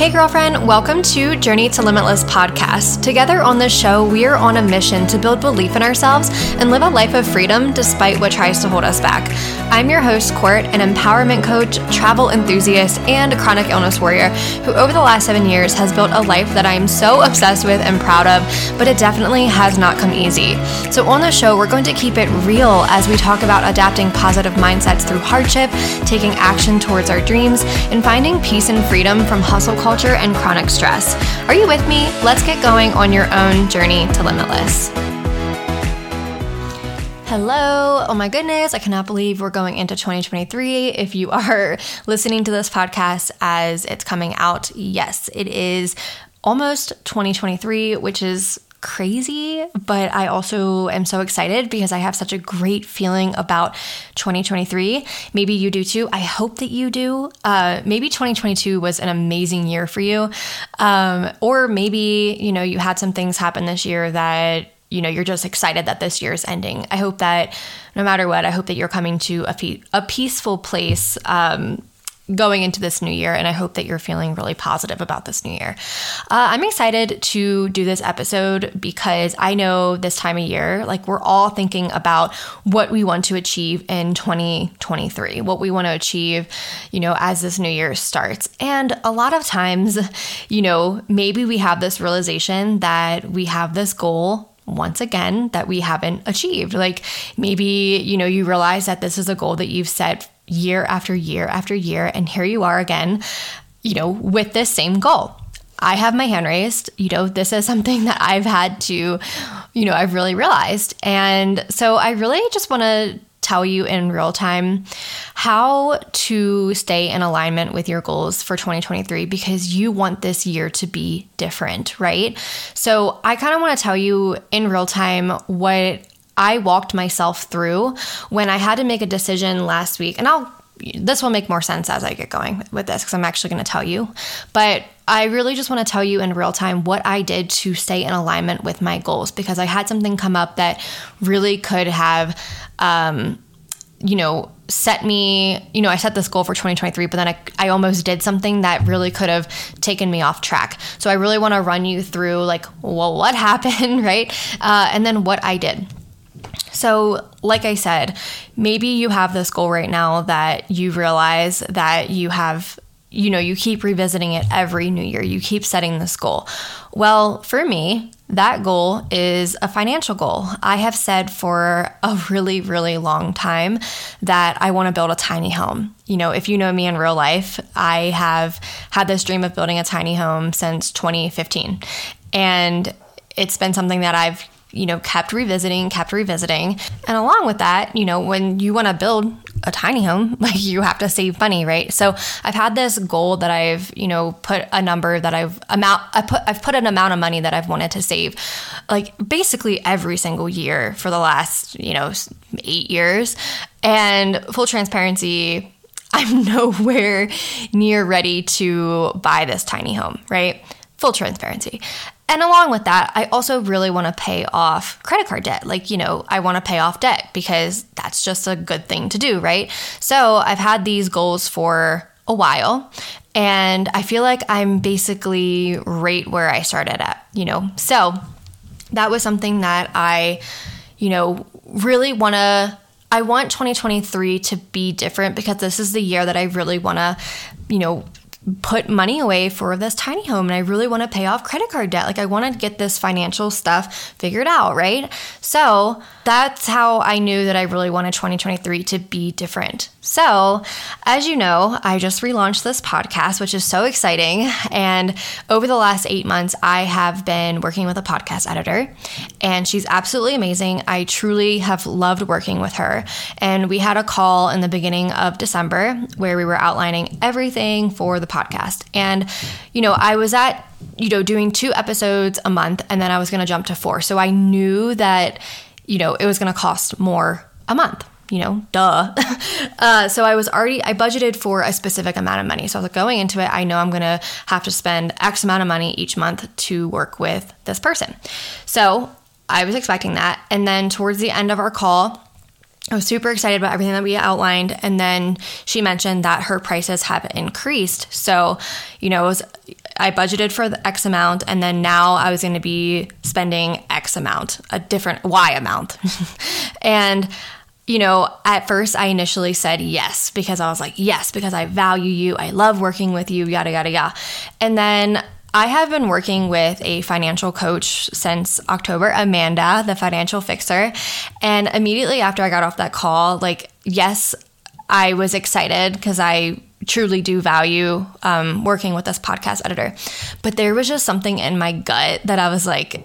Hey, girlfriend, welcome to Journey to Limitless podcast. Together on this show, we are on a mission to build belief in ourselves and live a life of freedom despite what tries to hold us back. I'm your host, Court, an empowerment coach, travel enthusiast, and chronic illness warrior who, over the last seven years, has built a life that I am so obsessed with and proud of, but it definitely has not come easy. So, on the show, we're going to keep it real as we talk about adapting positive mindsets through hardship, taking action towards our dreams, and finding peace and freedom from hustle culture culture and chronic stress. Are you with me? Let's get going on your own journey to limitless. Hello. Oh my goodness. I cannot believe we're going into 2023. If you are listening to this podcast as it's coming out, yes, it is almost 2023, which is crazy, but I also am so excited because I have such a great feeling about 2023. Maybe you do too. I hope that you do. Uh, maybe 2022 was an amazing year for you. Um, or maybe, you know, you had some things happen this year that you know you're just excited that this year is ending i hope that no matter what i hope that you're coming to a, a peaceful place um, going into this new year, and I hope that you're feeling really positive about this new year. Uh, I'm excited to do this episode because I know this time of year, like we're all thinking about what we want to achieve in 2023, what we want to achieve, you know, as this new year starts. And a lot of times, you know, maybe we have this realization that we have this goal once again that we haven't achieved. Like maybe, you know, you realize that this is a goal that you've set year after year after year. And here you are again, you know, with this same goal. I have my hand raised. You know, this is something that I've had to, you know, I've really realized. And so I really just want to tell you in real time how to stay in alignment with your goals for 2023 because you want this year to be different, right? So I kind of want to tell you in real time what I walked myself through when I had to make a decision last week. And I'll this will make more sense as I get going with this because I'm actually going to tell you. But I really just want to tell you in real time what I did to stay in alignment with my goals because I had something come up that really could have, um, you know, set me, you know, I set this goal for 2023, but then I, I almost did something that really could have taken me off track. So I really want to run you through, like, well, what happened, right? Uh, and then what I did. So, like I said, maybe you have this goal right now that you realize that you have, you know, you keep revisiting it every new year. You keep setting this goal. Well, for me, that goal is a financial goal. I have said for a really, really long time that I want to build a tiny home. You know, if you know me in real life, I have had this dream of building a tiny home since 2015. And it's been something that I've you know, kept revisiting, kept revisiting. And along with that, you know, when you want to build a tiny home, like you have to save money, right? So I've had this goal that I've, you know, put a number that I've amount I put I've put an amount of money that I've wanted to save like basically every single year for the last, you know, 8 years. And full transparency, I'm nowhere near ready to buy this tiny home, right? Full transparency. And along with that, I also really want to pay off credit card debt. Like, you know, I want to pay off debt because that's just a good thing to do, right? So I've had these goals for a while and I feel like I'm basically right where I started at, you know? So that was something that I, you know, really want to I want 2023 to be different because this is the year that I really want to, you know, put money away for this tiny home and I really want to pay off credit card debt. Like I want to get this financial stuff figured out, right? So that's how I knew that I really wanted 2023 to be different. So, as you know, I just relaunched this podcast, which is so exciting. And over the last eight months, I have been working with a podcast editor, and she's absolutely amazing. I truly have loved working with her. And we had a call in the beginning of December where we were outlining everything for the podcast. And, you know, I was at, you know, doing two episodes a month, and then I was going to jump to four. So I knew that, you know, it was going to cost more a month you know, duh. uh, so I was already, I budgeted for a specific amount of money. So I was like, going into it, I know I'm going to have to spend X amount of money each month to work with this person. So I was expecting that. And then towards the end of our call, I was super excited about everything that we outlined. And then she mentioned that her prices have increased. So, you know, was I budgeted for the X amount, and then now I was going to be spending X amount, a different Y amount. and you know, at first I initially said yes because I was like, yes, because I value you. I love working with you, yada, yada, yada. And then I have been working with a financial coach since October, Amanda, the financial fixer. And immediately after I got off that call, like, yes, I was excited because I truly do value um, working with this podcast editor. But there was just something in my gut that I was like,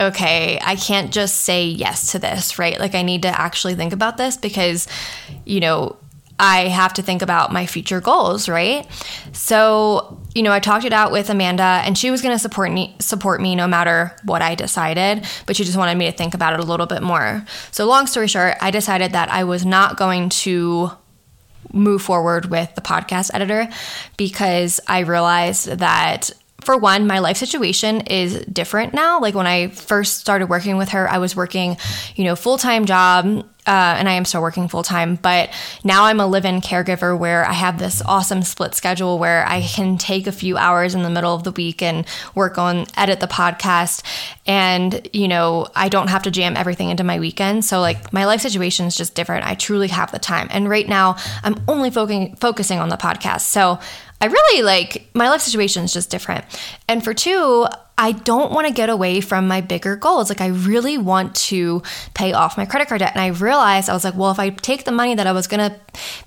okay, I can't just say yes to this, right? Like, I need to actually think about this because, you know, I have to think about my future goals, right? So, you know, I talked it out with Amanda and she was going to support me support me no matter what I decided, but she just wanted me to think about it a little bit more. So, long story short, I decided that I was not going to move forward with the podcast editor because I realized that for one, my life situation is different now. Like when I first started working with her, I was working, you know, full time job, uh, and I am still working full time. But now I'm a live in caregiver where I have this awesome split schedule where I can take a few hours in the middle of the week and work on, edit the podcast. And, you know, I don't have to jam everything into my weekend. So, like, my life situation is just different. I truly have the time. And right now, I'm only focusing, focusing on the podcast. So, I really like my life situation is just different. And for two, I don't want to get away from my bigger goals. Like, I really want to pay off my credit card debt. And I realized I was like, well, if I take the money that I was going to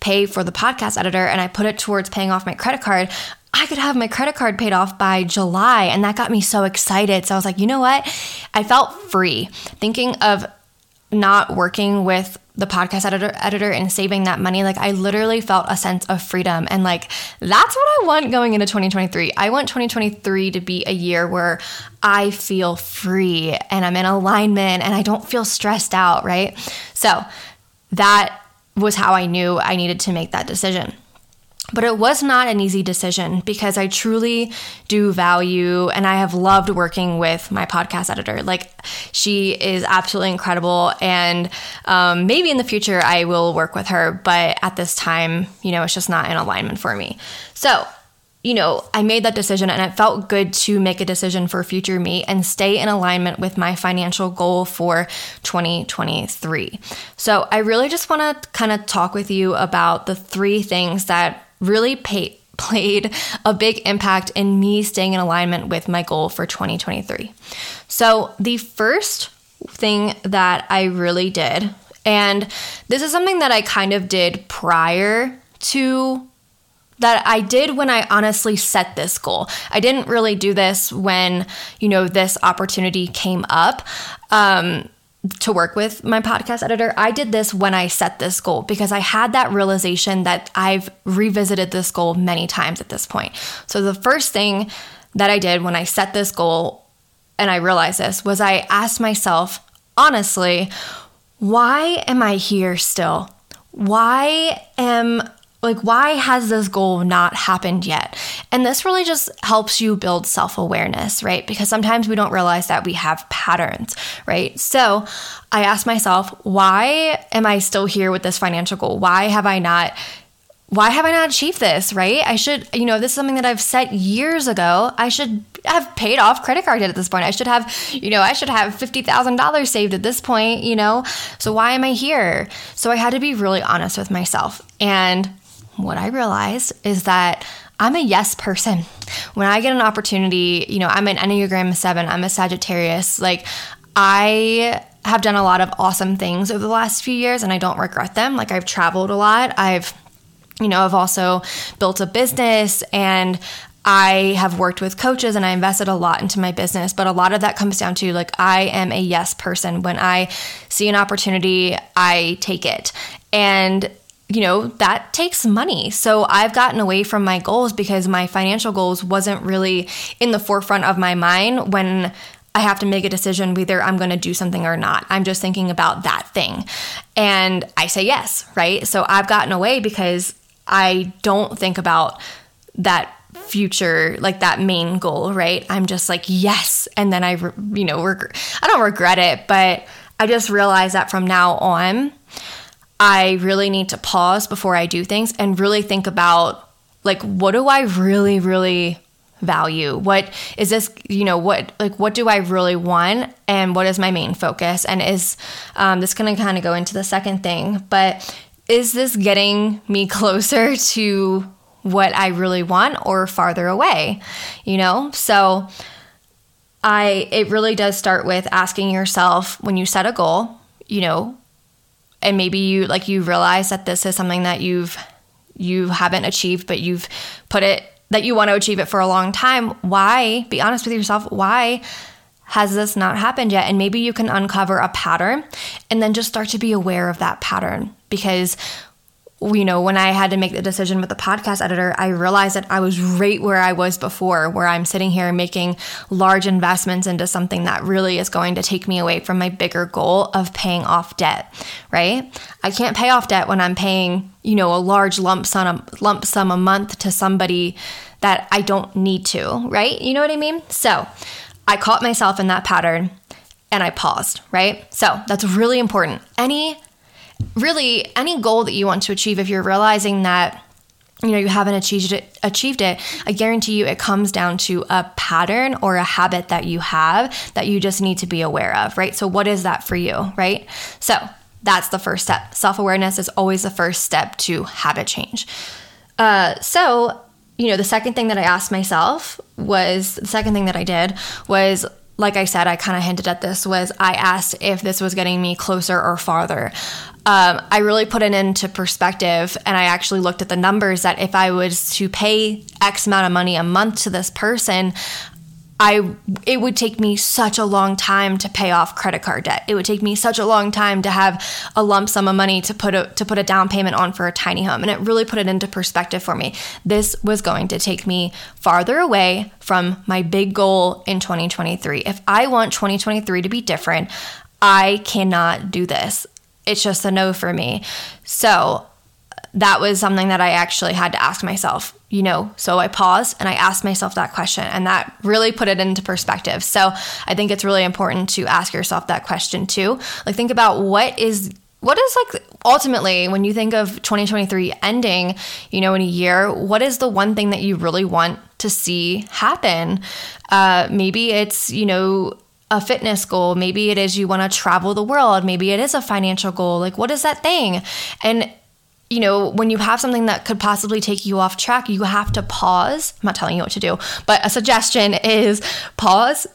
pay for the podcast editor and I put it towards paying off my credit card, I could have my credit card paid off by July. And that got me so excited. So I was like, you know what? I felt free thinking of not working with the podcast editor editor and saving that money like i literally felt a sense of freedom. And like that's what i want going into 2023 i want 2023 to be a year where i feel free and i'm in alignment and i don't feel stressed out right? So that was how i knew i needed to make that decision but it was not an easy decision because I truly do value and I have loved working with my podcast editor. Like, she is absolutely incredible. And um, maybe in the future I will work with her, but at this time, you know, it's just not in alignment for me. So, you know, I made that decision and it felt good to make a decision for future me and stay in alignment with my financial goal for 2023. So, I really just want to kind of talk with you about the three things that really pay, played a big impact in me staying in alignment with my goal for 2023. So, the first thing that I really did, and this is something that I kind of did prior to that I did when I honestly set this goal. I didn't really do this when, you know, this opportunity came up. Um, to work with my podcast editor, I did this when I set this goal because I had that realization that I've revisited this goal many times at this point. So, the first thing that I did when I set this goal and I realized this was I asked myself, honestly, why am I here still? Why am like, why has this goal not happened yet? And this really just helps you build self awareness, right? Because sometimes we don't realize that we have patterns, right? So I asked myself, why am I still here with this financial goal? Why have I not? Why have I not achieved this, right? I should, you know, this is something that I've set years ago. I should have paid off credit card debt at this point. I should have, you know, I should have $50,000 saved at this point, you know? So why am I here? So I had to be really honest with myself. And what I realized is that I'm a yes person. When I get an opportunity, you know, I'm an Enneagram 7, I'm a Sagittarius. Like, I have done a lot of awesome things over the last few years and I don't regret them. Like, I've traveled a lot. I've, you know, I've also built a business and I have worked with coaches and I invested a lot into my business, but a lot of that comes down to like I am a yes person. When I see an opportunity, I take it. And you know, that takes money. So I've gotten away from my goals because my financial goals wasn't really in the forefront of my mind when I have to make a decision whether I'm going to do something or not. I'm just thinking about that thing. And I say yes, right? So I've gotten away because I don't think about that future like that main goal right i'm just like yes and then i you know reg- i don't regret it but i just realize that from now on I really need to pause before I do things and really think about like, what do I really, really value? What is this, you know, what, like, what do I really want? And what is my main focus? And is um, this going to kind of go into the second thing, but is this getting me closer to what I really want or farther away? You know, so I, it really does start with asking yourself when you set a goal, you know, and maybe you like you realize that this is something that you've you haven't achieved but you've put it that you want to achieve it for a long time, why, be honest with yourself, why has this not happened yet? And maybe you can uncover a pattern and then just start to be aware of that pattern because you know, when I had to make the decision with the podcast editor, I realized that I was right where I was before, where I'm sitting here making large investments into something that really is going to take me away from my bigger goal of paying off debt, right? I can't pay off debt when I'm paying, you know, a large lump sum lump sum a month to somebody that I don't need to, right? You know what I mean? So, I caught myself in that pattern and I paused, right? So, that's really important. Any really any goal that you want to achieve, if you're realizing that you know you haven't achieved it achieved it i guarantee you it comes down to a pattern or a habit that you have that you just need to be aware of right? So what is that for you right? So that's the first step. Self-awareness is always the first step to habit change. Uh, so you know the second thing that i asked myself was the second thing that i did was like I said, I kind of hinted at this was I asked if this was getting me closer or farther. Um, I really put it into perspective and I actually looked at the numbers that if I was to pay X amount of money a month to this person, I it would take me such a long time to pay off credit card debt. It would take me such a long time to have a lump sum of money to put a to put a down payment on for a tiny home. And it really put it into perspective for me. This was going to take me farther away from my big goal in 2023. If I want 2023 to be different, I cannot do this. It's just a no for me. So that was something that I actually had to ask myself, you know. So I paused and I asked myself that question, and that really put it into perspective. So I think it's really important to ask yourself that question too. Like, think about what is what is like ultimately when you think of 2023 ending, you know, in a year, what is the one thing that you really want to see happen? Uh, maybe it's, you know, a fitness goal. Maybe it is you want to travel the world. Maybe it is a financial goal. Like, what is that thing? And you know, when you have something that could possibly take you off track, you have to pause. I'm not telling you what to do, but a suggestion is pause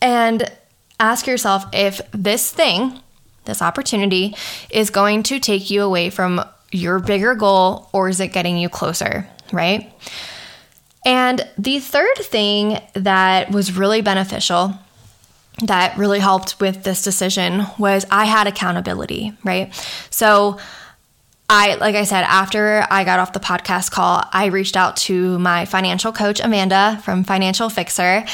and ask yourself if this thing, this opportunity, is going to take you away from your bigger goal or is it getting you closer, right? And the third thing that was really beneficial that really helped with this decision was I had accountability, right? So, I, like I said, after I got off the podcast call, I reached out to my financial coach, Amanda from Financial Fixer.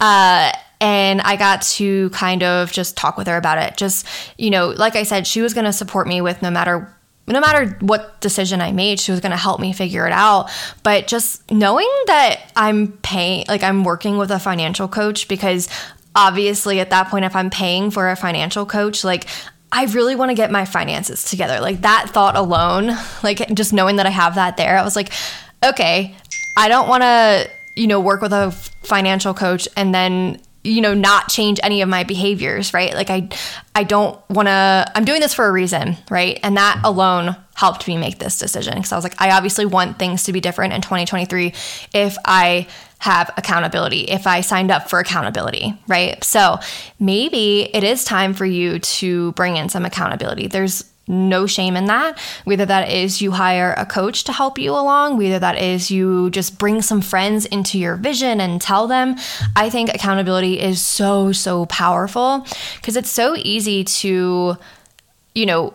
Uh, and I got to kind of just talk with her about it. Just, you know, like I said, she was going to support me with no matter no matter what decision I made, she was going to help me figure it out. But just knowing that I'm paying, like I'm working with a financial coach, because obviously at that point, if I'm paying for a financial coach, like I really want to get my finances together. Like that thought alone, like just knowing that I have that there, I was like, okay, I don't want to, you know, work with a financial coach and then you know not change any of my behaviors right like i i don't want to i'm doing this for a reason right and that alone helped me make this decision because i was like i obviously want things to be different in 2023 if i have accountability if I signed up for accountability, right? So maybe it is time for you to bring in some accountability. There's no shame in that. Whether that is you hire a coach to help you along, whether that is you just bring some friends into your vision and tell them. I think accountability is so, so powerful because it's so easy to, you know,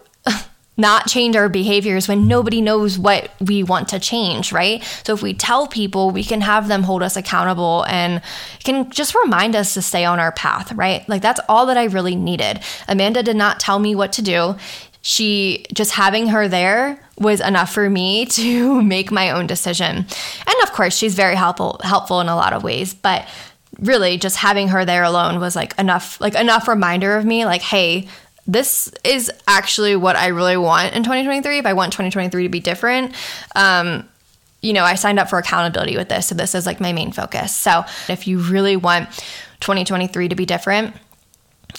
not change our behaviors when nobody knows what we want to change, right? So if we tell people, we can have them hold us accountable and can just remind us to stay on our path, right? Like that's all that I really needed. Amanda did not tell me what to do. She just having her there was enough for me to make my own decision. And of course, she's very helpful helpful in a lot of ways, but really just having her there alone was like enough like enough reminder of me like hey this is actually what I really want in 2023. If I want 2023 to be different, um, you know, I signed up for accountability with this. So this is like my main focus. So if you really want 2023 to be different,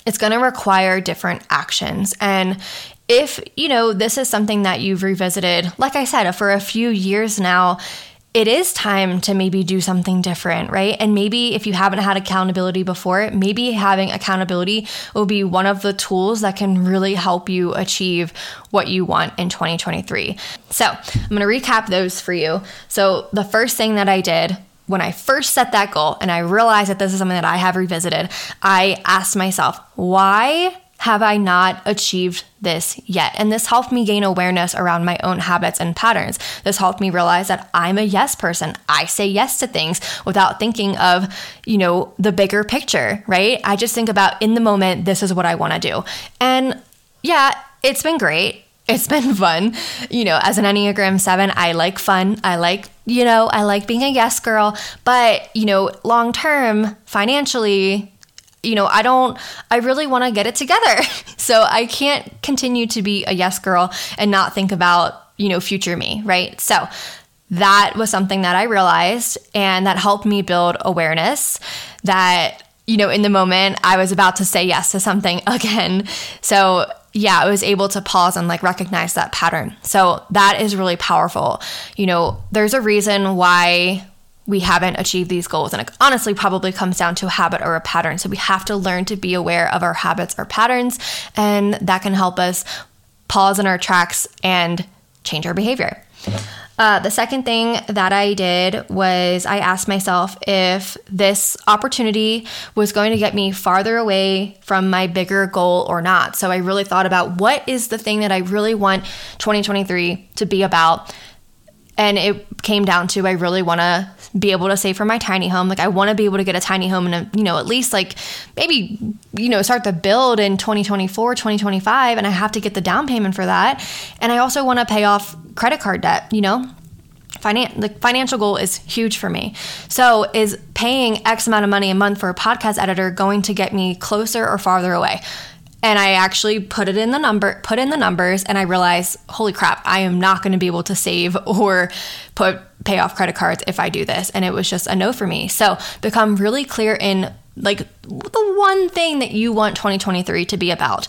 it's going to require different actions. And if, you know, this is something that you've revisited, like I said, for a few years now, it is time to maybe do something different, right? And maybe if you haven't had accountability before, maybe having accountability will be one of the tools that can really help you achieve what you want in 2023. So I'm gonna recap those for you. So the first thing that I did when I first set that goal and I realized that this is something that I have revisited, I asked myself, why have I not achieved this yet? And this helped me gain awareness around my own habits and patterns. This helped me realize that I'm a yes person. I say yes to things without thinking of, you know, the bigger picture, right? I just think about in the moment, this is what I want to do. And yeah, it's been great. It's been fun. You know, as an Enneagram 7, I like fun. I like, you know, I like being a yes girl. But, you know, long term, financially, you know, I don't, I really want to get it together. So I can't continue to be a yes girl and not think about, you know, future me, right? So that was something that I realized and that helped me build awareness that, you know, in the moment I was about to say yes to something again. So yeah, I was able to pause and like recognize that pattern. So that is really powerful. You know, there's a reason why we haven't achieved these goals. And it honestly probably comes down to a habit or a pattern. So we have to learn to be aware of our habits or patterns, and that can help us pause in our tracks and change our behavior. Uh, the second thing that I did was I asked myself if this opportunity was going to get me farther away from my bigger goal or not. So I really thought about what is the thing that I really want 2023 to be about and it came down to I really want to be able to save for my tiny home. Like I want to be able to get a tiny home and uh, you know at least like maybe you know start the build in 2024, 2025 and I have to get the down payment for that. And I also want to pay off credit card debt, you know? Finan- the financial goal is huge for me. So, is paying X amount of money a month for a podcast editor going to get me closer or farther away? and I actually put it in the number, put in the numbers, and I realized, holy crap, I am not going to be able to save or put pay off credit cards if I do this, and it was just a no for me. So become really clear in like the one thing that you want 2023 to be about.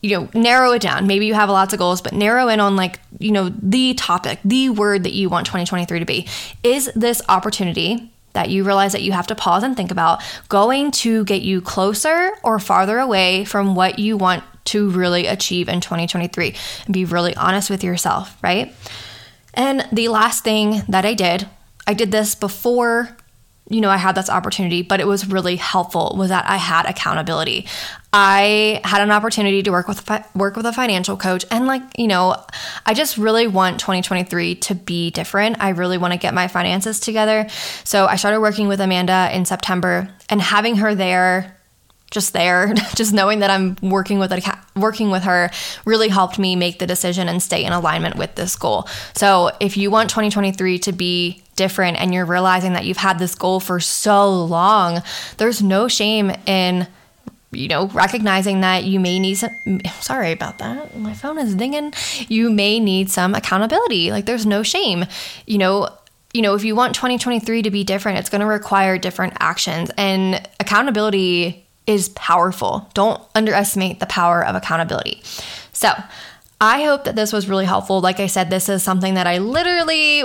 You know, narrow it down. Maybe you have lots of goals, but narrow in on like, you know, the topic, the word that you want 2023 to be. Is this opportunity that you realize that you have to pause and think about going to get you closer or farther away from what you want to really achieve in 2023 and be really honest with yourself, right? And the last thing that I did, I did this before you know, I had this opportunity, but it was really helpful was that I had accountability. I had an opportunity to work with work with a financial coach and like, you know, I just really want 2023 to be different. I really want to get my finances together. So, I started working with Amanda in September and having her there just there, just knowing that I'm working with a, working with her really helped me make the decision and stay in alignment with this goal. So, if you want 2023 to be different and you're realizing that you've had this goal for so long, there's no shame in you know, recognizing that you may need some, sorry about that. My phone is dinging. You may need some accountability. Like there's no shame. You know, you know, if you want 2023 to be different, it's going to require different actions and accountability is powerful. Don't underestimate the power of accountability. So, I hope that this was really helpful. Like I said, this is something that I literally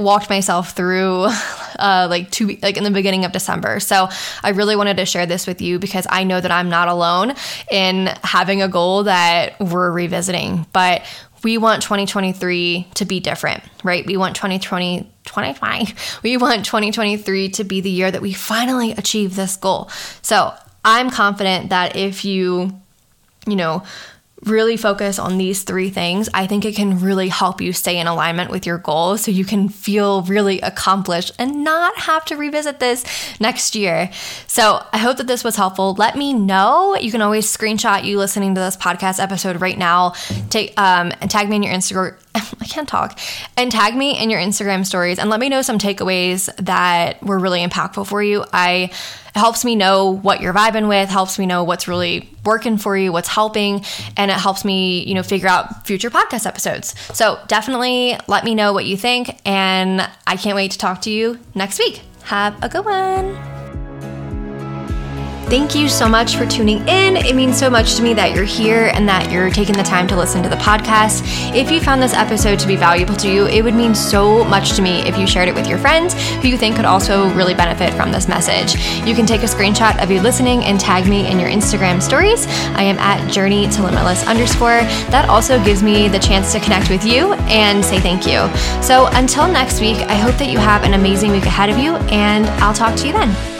walked myself through uh, like two like in the beginning of December. So I really wanted to share this with you because I know that I'm not alone in having a goal that we're revisiting. But we want 2023 to be different, right? We want 2020 2020. We want 2023 to be the year that we finally achieve this goal. So, I'm confident that if you, you know, really focus on these three things, I think it can really help you stay in alignment with your goals so you can feel really accomplished and not have to revisit this next year. So I hope that this was helpful. Let me know. You can always screenshot you listening to this podcast episode right now. Take um, and tag me in your Instagram I can't talk, and tag me in your Instagram stories and let me know some takeaways that were really impactful for you. I it helps me know what you're vibing with, helps me know what's really working for you, what's helping, and it helps me, you know, figure out future podcast episodes. So definitely let me know what you think, and I can't wait to talk to you next week. Have a good one. Thank you so much for tuning in. It means so much to me that you're here and that you're taking the time to listen to the podcast. If you found this episode to be valuable to you, it would mean so much to me if you shared it with your friends who you think could also really benefit from this message. You can take a screenshot of you listening and tag me in your Instagram stories. I am at journey to limitless underscore. That also gives me the chance to connect with you and say thank you. So until next week, I hope that you have an amazing week ahead of you, and I'll talk to you then.